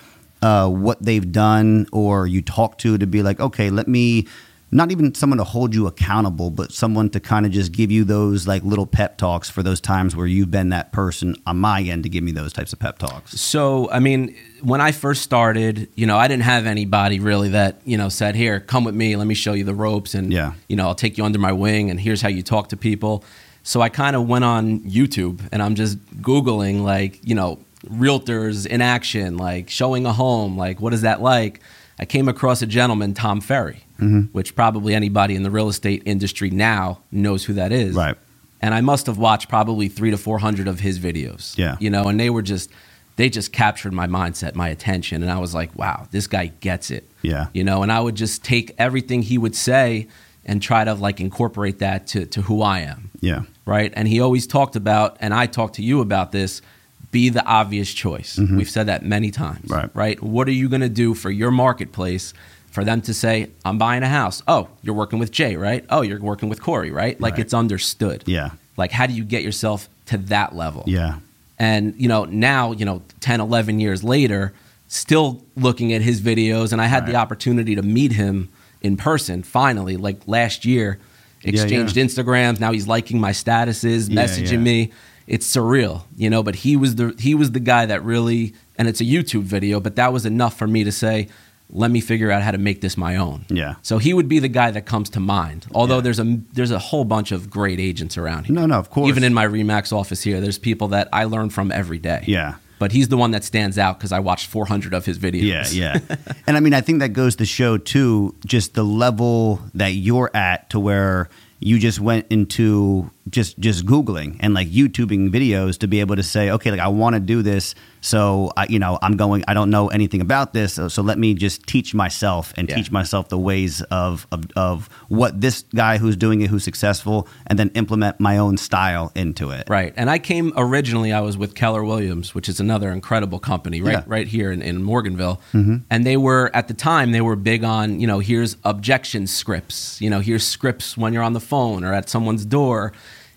uh, what they've done or you talk to to be like, okay, let me. Not even someone to hold you accountable, but someone to kind of just give you those like little pep talks for those times where you've been that person on my end to give me those types of pep talks. So, I mean, when I first started, you know, I didn't have anybody really that, you know, said, here, come with me, let me show you the ropes and, Yeah. you know, I'll take you under my wing and here's how you talk to people. So I kind of went on YouTube and I'm just Googling, like, you know, realtors in action, like showing a home, like, what is that like? I came across a gentleman, Tom Ferry, Mm-hmm. which probably anybody in the real estate industry now knows who that is. Right. and I must have watched probably three to four hundred of his videos. Yeah. you know, and they were just they just captured my mindset, my attention, and I was like, wow, this guy gets it. Yeah. you know, and I would just take everything he would say and try to like incorporate that to to who I am Yeah. right? And he always talked about, and I talked to you about this be the obvious choice. We've said that many times, Mm-hmm. Right. Right? What are you going to do for your marketplace for them to say, I'm buying a house? Oh, you're working with Jay, right? Oh, you're working with Corey, right? Like Right. it's understood. Yeah. Like, how do you get yourself to that level? Yeah. And, you know, now, you know, 10, 11 years later, still looking at his videos, and I had the opportunity to meet him in person finally, like last year, exchanged yeah. Instagrams. Now he's liking my statuses, Yeah, messaging yeah. me. It's surreal, you know, but he was the he was the guy that really and it's a YouTube video, but that was enough for me to say, let me figure out how to make this my own. Yeah. So he would be the guy that comes to mind. Although Yeah. there's a there's a whole bunch of great agents around here. No, no, of course. Even in my Remax office here, there's people that I learn from every day. Yeah. But he's the one that stands out because I watched 400 of his videos. Yeah, yeah. and I mean, I think that goes to show too, just the level that you're at to where you just went into just just googling and like youtubing videos to be able to say okay like i want to do this so I, you know i'm going i don't know anything about this so, so let me just teach myself and Yeah. teach myself the ways of, of of what this guy who's doing it who's successful and then implement my own style into it Right. And I came originally, I was with Keller Williams, which is another incredible company right, Yeah. right here in, in Morganville. Mm-hmm. And they were, at the time, they were big on, you know, here's objection scripts, you know, here's scripts when you're on the phone or at someone's door.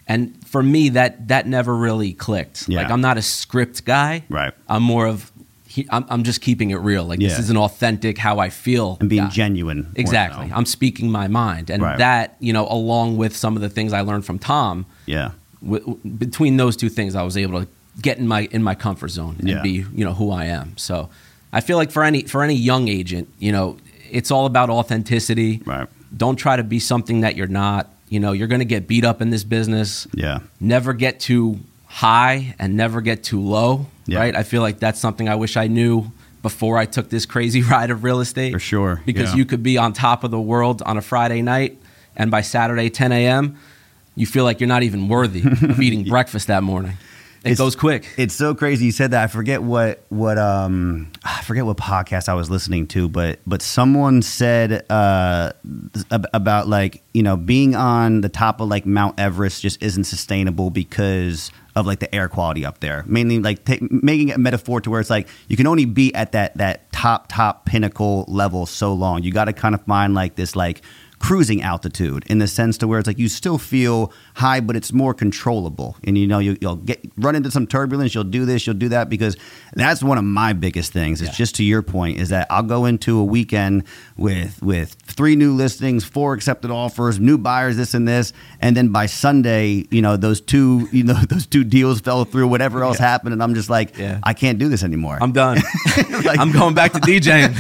And for me, that, that never really clicked. Yeah. Like, I'm not a script guy. Right. I'm more of, he, I'm, I'm just keeping it real. Like, Yeah. this is an authentic, how I feel. and being guy. genuine Exactly. I'm speaking my mind. And Right. that, you know, along with some of the things I learned from Tom, yeah w- w- between those two things, I was able to get in my in my comfort zone and Yeah. be you know who I am. So I feel like for any for any young agent, you know, it's all about authenticity. Right. Don't try to be something that you're not. You know, you're going to get beat up in this business. yeah Never get too high and never get too low. Yeah. Right. I feel like that's something I wish I knew before I took this crazy ride of real estate. For sure, Because yeah. you could be on top of the world on a Friday night, and by Saturday 10 a.m. you feel like you're not even worthy of eating breakfast that morning. It goes quick. It's so crazy you said that. I forget what what um I forget what podcast I was listening to, but but someone said uh about like you know being on the top of like Mount Everest just isn't sustainable because of like the air quality up there. Mainly like ta making it a metaphor to where it's like you can only be at that that top top pinnacle level so long. You got to kind of find like this like cruising altitude in the sense to where it's like you still feel high, but it's more controllable. And you know, you, you'll get run into some turbulence. You'll do this, you'll do that because that's one of my biggest things. It's Yeah. just to your point is that I'll go into a weekend with with three new listings, four accepted offers, new buyers, this and this, and then by Sunday, you know, those two, you know, those two deals fell through. Whatever else happened, and I'm just like, Yeah. I can't do this anymore. I'm done. Like- I'm going back to DJing.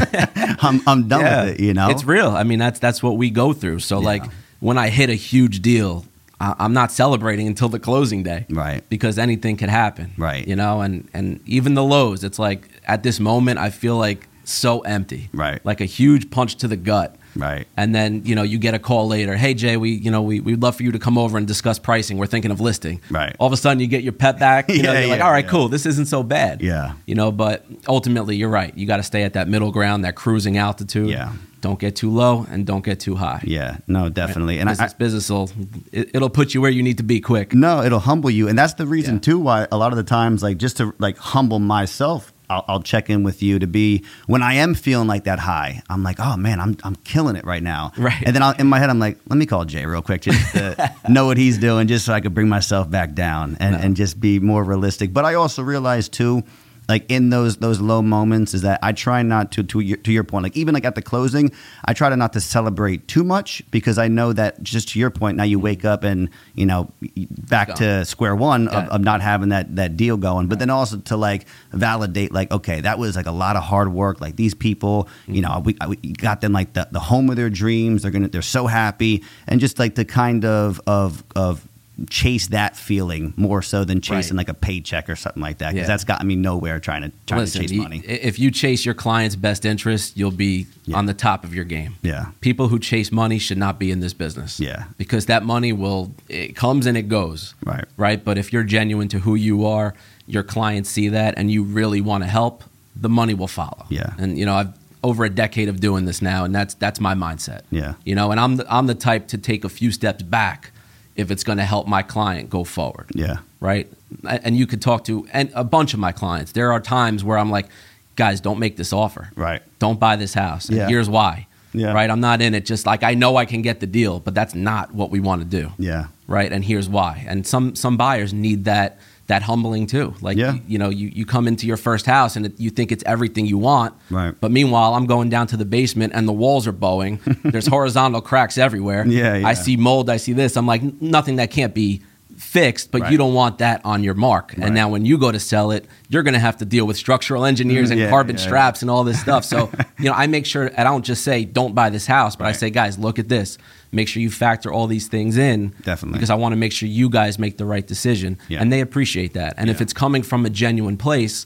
I'm, I'm done Yeah. with it. You know, it's real. I mean, that's that's what we go through. So Yeah. like when I hit a huge deal, I, I'm not celebrating until the closing day, Right. Because anything could happen, Right. You know, and and even the lows. It's like at this moment, I feel like so empty, Right. Like a huge punch to the gut. Right. And then you know you get a call later. Hey Jay, we you know we we'd love for you to come over and discuss pricing. We're thinking of listing. Right. All of a sudden you get your pet back. You know, Yeah, you're like, all right, yeah. cool. This isn't so bad. Yeah. You know, but ultimately you're right. You got to stay at that middle ground, that cruising altitude. Yeah. Don't get too low and don't get too high. Yeah, no, definitely. And I, business, business will it, it'll put you where you need to be quick. No, it'll humble you, and that's the reason Yeah. too why a lot of the times, like just to like humble myself, I'll, I'll check in with you to be when I am feeling like that high. I'm like, oh man, I'm I'm killing it right now. Right. And then I'll, in my head, I'm like, let me call Jay real quick just to know what he's doing, just so I could bring myself back down and, No. and just be more realistic. But I also realize too. Like in those those low moments, is that I try not to to your, to your point. Like even like at the closing, I try to not to celebrate too much because I know that just to your point. Now you mm-hmm. wake up and you know back Gone. to square one of, of not having that that deal going but then also to like validate like okay that was like a lot of hard work like these people you mm-hmm. know we, we got them like the, the home of their dreams they're gonna they're so happy and just like the kind of of of chase that feeling more so than chasing Right. like a paycheck or something like that because Yeah. that's gotten me nowhere trying to trying Listen, to chase money. if you chase your client's best interest, you'll be Yeah. on the top of your game. Yeah. People who chase money should not be in this business. Yeah. Because that money will it comes and it goes. Right. Right? But if you're genuine to who you are, your clients see that and you really want to help, the money will follow. Yeah. And you know, I've over a decade of doing this now and that's that's my mindset. Yeah. You know, and I'm the, I'm the type to take a few steps back if it's going to help my client go forward Yeah. right? And you could talk to and a bunch of my clients. There are times where I'm like, guys, don't make this offer. Right. Don't buy this house. And Yeah. here's why. Yeah. Right. I'm not in it just like I know I can get the deal, but that's not what we want to do. Yeah. Right. And here's why. And some some buyers need that that humbling too. Like Yeah. you, you know, you, you come into your first house and it, you think it's everything you want. Right. But meanwhile, I'm going down to the basement and the walls are bowing. There's horizontal cracks everywhere. Yeah, yeah. I see mold. I see this. I'm like nothing that can't be fixed, but Right. you don't want that on your mark. Right. And now when you go to sell it, you're going to have to deal with structural engineers mm, and Yeah, carbon yeah, yeah. straps and all this stuff. So, you know, I make sure and I don't just say don't buy this house, but I say, guys, look at this. Make sure you factor all these things in. Definitely. Because I want to make sure you guys make the right decision. Yeah. And they appreciate that. And if it's coming from a genuine place,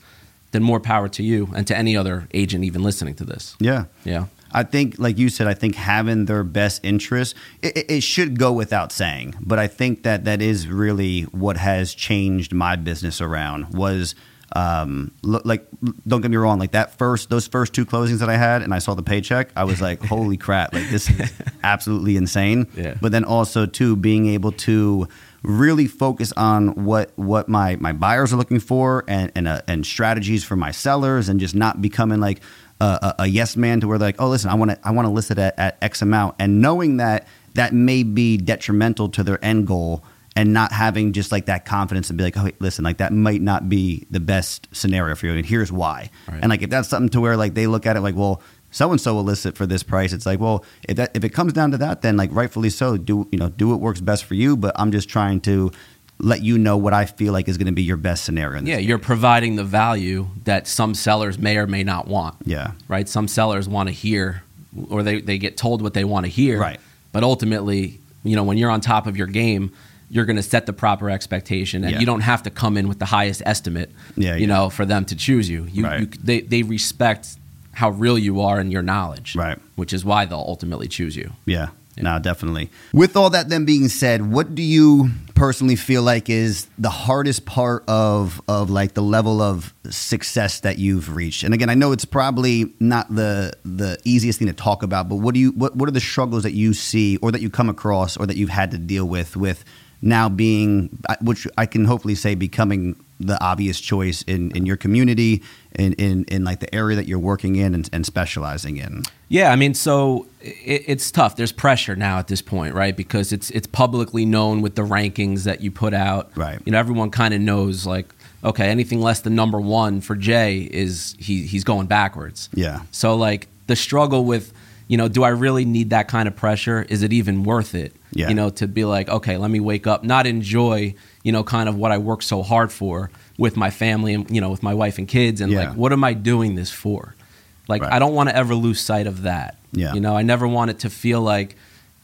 then more power to you and to any other agent even listening to this. Yeah. Yeah. I think, like you said, I think having their best interest, it, it- should go without saying. But I think that that is really what has changed my business around was, um, like, don't get me wrong, like that first, those first two closings that I had, and I saw the paycheck, I was like, holy crap, like this is absolutely insane. Yeah. But then also too, being able to really focus on what what my my buyers are looking for and and uh, and strategies for my sellers and just not becoming like a, a, a yes man to where they're like oh listen I want to I want to list it at, at X amount and knowing that that may be detrimental to their end goal and not having just like that confidence and be like oh wait, listen like that might not be the best scenario for you and here's why Right. and like if that's something to where like they look at it like well so and so will list it for this price. It's like, well, if that if it comes down to that, then like rightfully so, do you know do what works best for you. But I'm just trying to let you know what I feel like is going to be your best scenario. Yeah, you're providing the value that some sellers may or may not want. yeah, right? Some sellers want to hear, or they, they get told what they want to hear. Right. But ultimately, you know, when you're on top of your game, you're going to set the proper expectation, and Yeah. you don't have to come in with the highest estimate. Yeah, You yeah. know, for them to choose you. You, Right. you they they respect how real you are and your knowledge. Right. Which is why they'll ultimately choose you. yeah, no, definitely. With all that then being said, what do you personally feel like is the hardest part of of like the level of success that you've reached? And again, I know it's probably not the the easiest thing to talk about, but what do you what what are the struggles that you see or that you come across or that you've had to deal with with now being which I can hopefully say becoming the obvious choice in, in your community in, in, in like the area that you're working in and, and specializing in. Yeah, I mean, so it, it's tough. There's pressure now at this point, right? Because it's it's publicly known with the rankings that you put out. Right. You know, everyone kind of knows like, okay, anything less than number one for Jay is he he's going backwards. Yeah. So like the struggle with, you know, do I really need that kind of pressure? Is it even worth it? Yeah. You know, to be like, okay, let me wake up, not enjoy, you know, kind of what I worked so hard for with my family and you know with my wife and kids, and Yeah. like, what am I doing this for? Like, Right. I don't want to ever lose sight of that. Yeah. You know, I never want it to feel like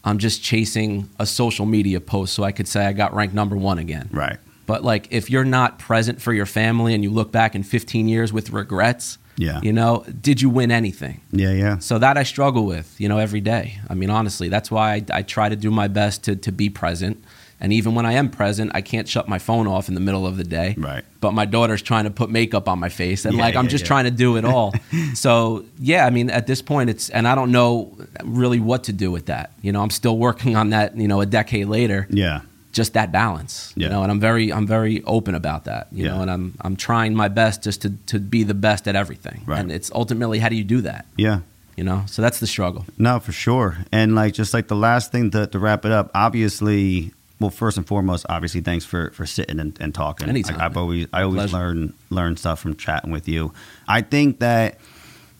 I'm just chasing a social media post so I could say I got ranked number one again. Right. But like, if you're not present for your family and you look back in 15 years with regrets, Yeah. you know, did you win anything? Yeah. Yeah. So that I struggle with, you know, every day. I mean, honestly, that's why I, I try to do my best to, to be present. And even when I am present, I can't shut my phone off in the middle of the day. Right. But my daughter's trying to put makeup on my face, and Yeah, like I'm yeah, just yeah. trying to do it all. so yeah, I mean, at this point, it's and I don't know really what to do with that. You know, I'm still working on that. You know, a decade later, Yeah. Just that balance. Yeah. You know, and I'm very I'm very open about that. You Yeah. know, and I'm I'm trying my best just to to be the best at everything. Right. And it's ultimately how do you do that? Yeah. You know, so that's the struggle. No, for sure. And like just like the last thing to, to wrap it up, obviously, well, first and foremost, obviously, thanks for for sitting and, and talking. Anytime, I, I've always I always Pleasure. learn learn stuff from chatting with you. I think that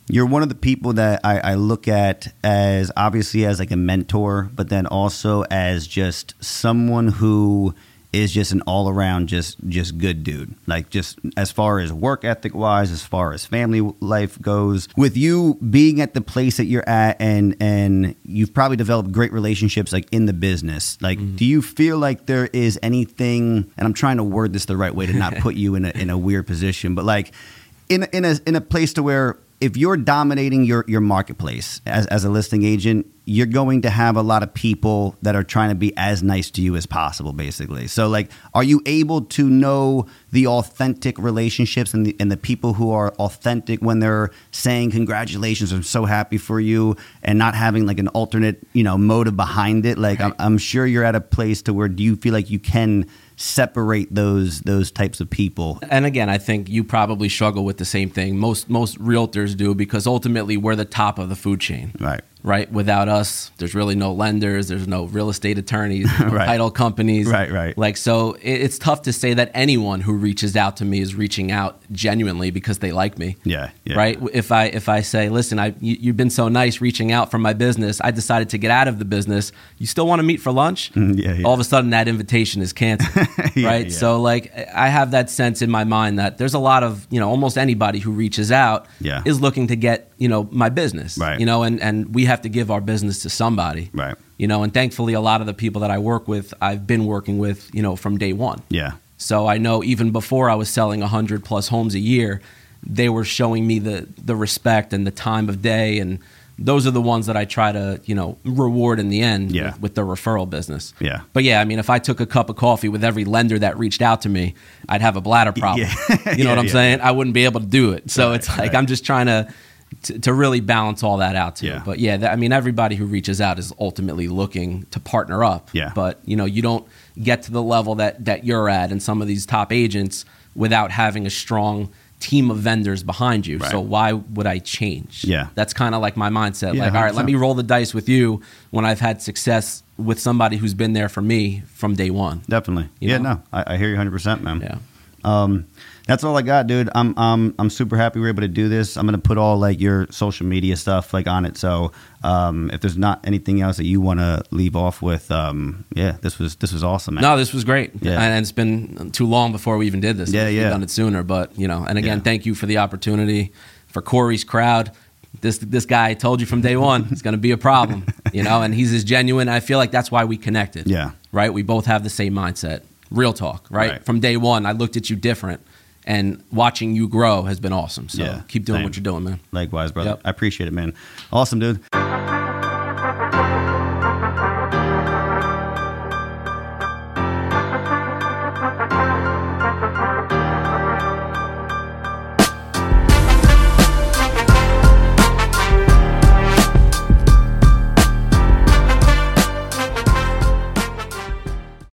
you're one of the people that I, I look at as obviously as like a mentor, but then also as just someone who is just an all around just just good dude. Like just as far as work ethic wise, as far as family life goes. With you being at the place that you're at and and you've probably developed great relationships like in the business. Like Mm-hmm. do you feel like there is anything and I'm trying to word this the right way to not put you in a in a weird position, but like in in a in a place to where if you're dominating your your marketplace as as a listing agent, you're going to have a lot of people that are trying to be as nice to you as possible, basically. So, like, are you able to know the authentic relationships and the and the people who are authentic when they're saying congratulations, I'm so happy for you, and not having like an alternate, you know, motive behind it? Like, I'm, I'm sure you're at a place to where do you feel like you can separate those those types of people? and again, I think you probably struggle with the same thing. Most most realtors do because ultimately we're the top of the food chain. Right. Right. Without us, there's really no lenders. There's no real estate attorneys, no Right. title companies. Right, right. Like so, it, it's tough to say that anyone who reaches out to me is reaching out genuinely because they like me. Yeah. yeah. Right. If I if I say, listen, I you, you've been so nice reaching out from my business. I decided to get out of the business. You still want to meet for lunch? Mm, yeah, yeah. All of a sudden, that invitation is canceled. Yeah, right. yeah. So like, I have that sense in my mind that there's a lot of you know almost anybody who reaches out is looking to get you know my business. Right. You know, and and we have to give our business to somebody. Right. You know, and thankfully, a lot of the people that I work with, I've been working with, you know, from day one. Yeah. So I know even before I was selling 100 plus homes a year, they were showing me the the respect and the time of day and those are the ones that I try to, you know, reward in the end Yeah. with, with the referral business. Yeah. But yeah, I mean, if I took a cup of coffee with every lender that reached out to me, I'd have a bladder problem. Yeah. You know Yeah, what I'm saying? I wouldn't be able to do it. So Right, it's like right. I'm just trying to, to to really balance all that out too. Yeah. But yeah, that, I mean, everybody who reaches out is ultimately looking to partner up. Yeah. But you know, you don't get to the level that that you're at and some of these top agents without having a strong team of vendors behind you. Right. So why would I change? Yeah. That's kind of like my mindset. Yeah, like, all right, let 100%. me roll the dice with you when I've had success with somebody who's been there for me from day one. Definitely. You yeah, know? no, I, I hear you 100%, man. Yeah. Um, that's all I got, dude. I'm um I'm super happy we are able to do this. I'm gonna put all like your social media stuff like on it. So um, if there's not anything else that you want to leave off with, um, yeah, this was this was awesome, man. No, this was great. Yeah. And it's been too long before we even did this. Yeah, yeah. done it sooner, but you know, and again, Yeah. thank you for the opportunity for Corey's crowd. This this guy I told you from day one it's going to be a problem, you know, and he's as genuine. I feel like that's why we connected. Yeah. Right. We both have the same mindset. Real talk. Right. Right. From day one, I looked at you different, and watching you grow has been awesome. So Yeah, keep doing same. what you're doing, man. Likewise, brother. Yep. I appreciate it, man. Awesome, dude.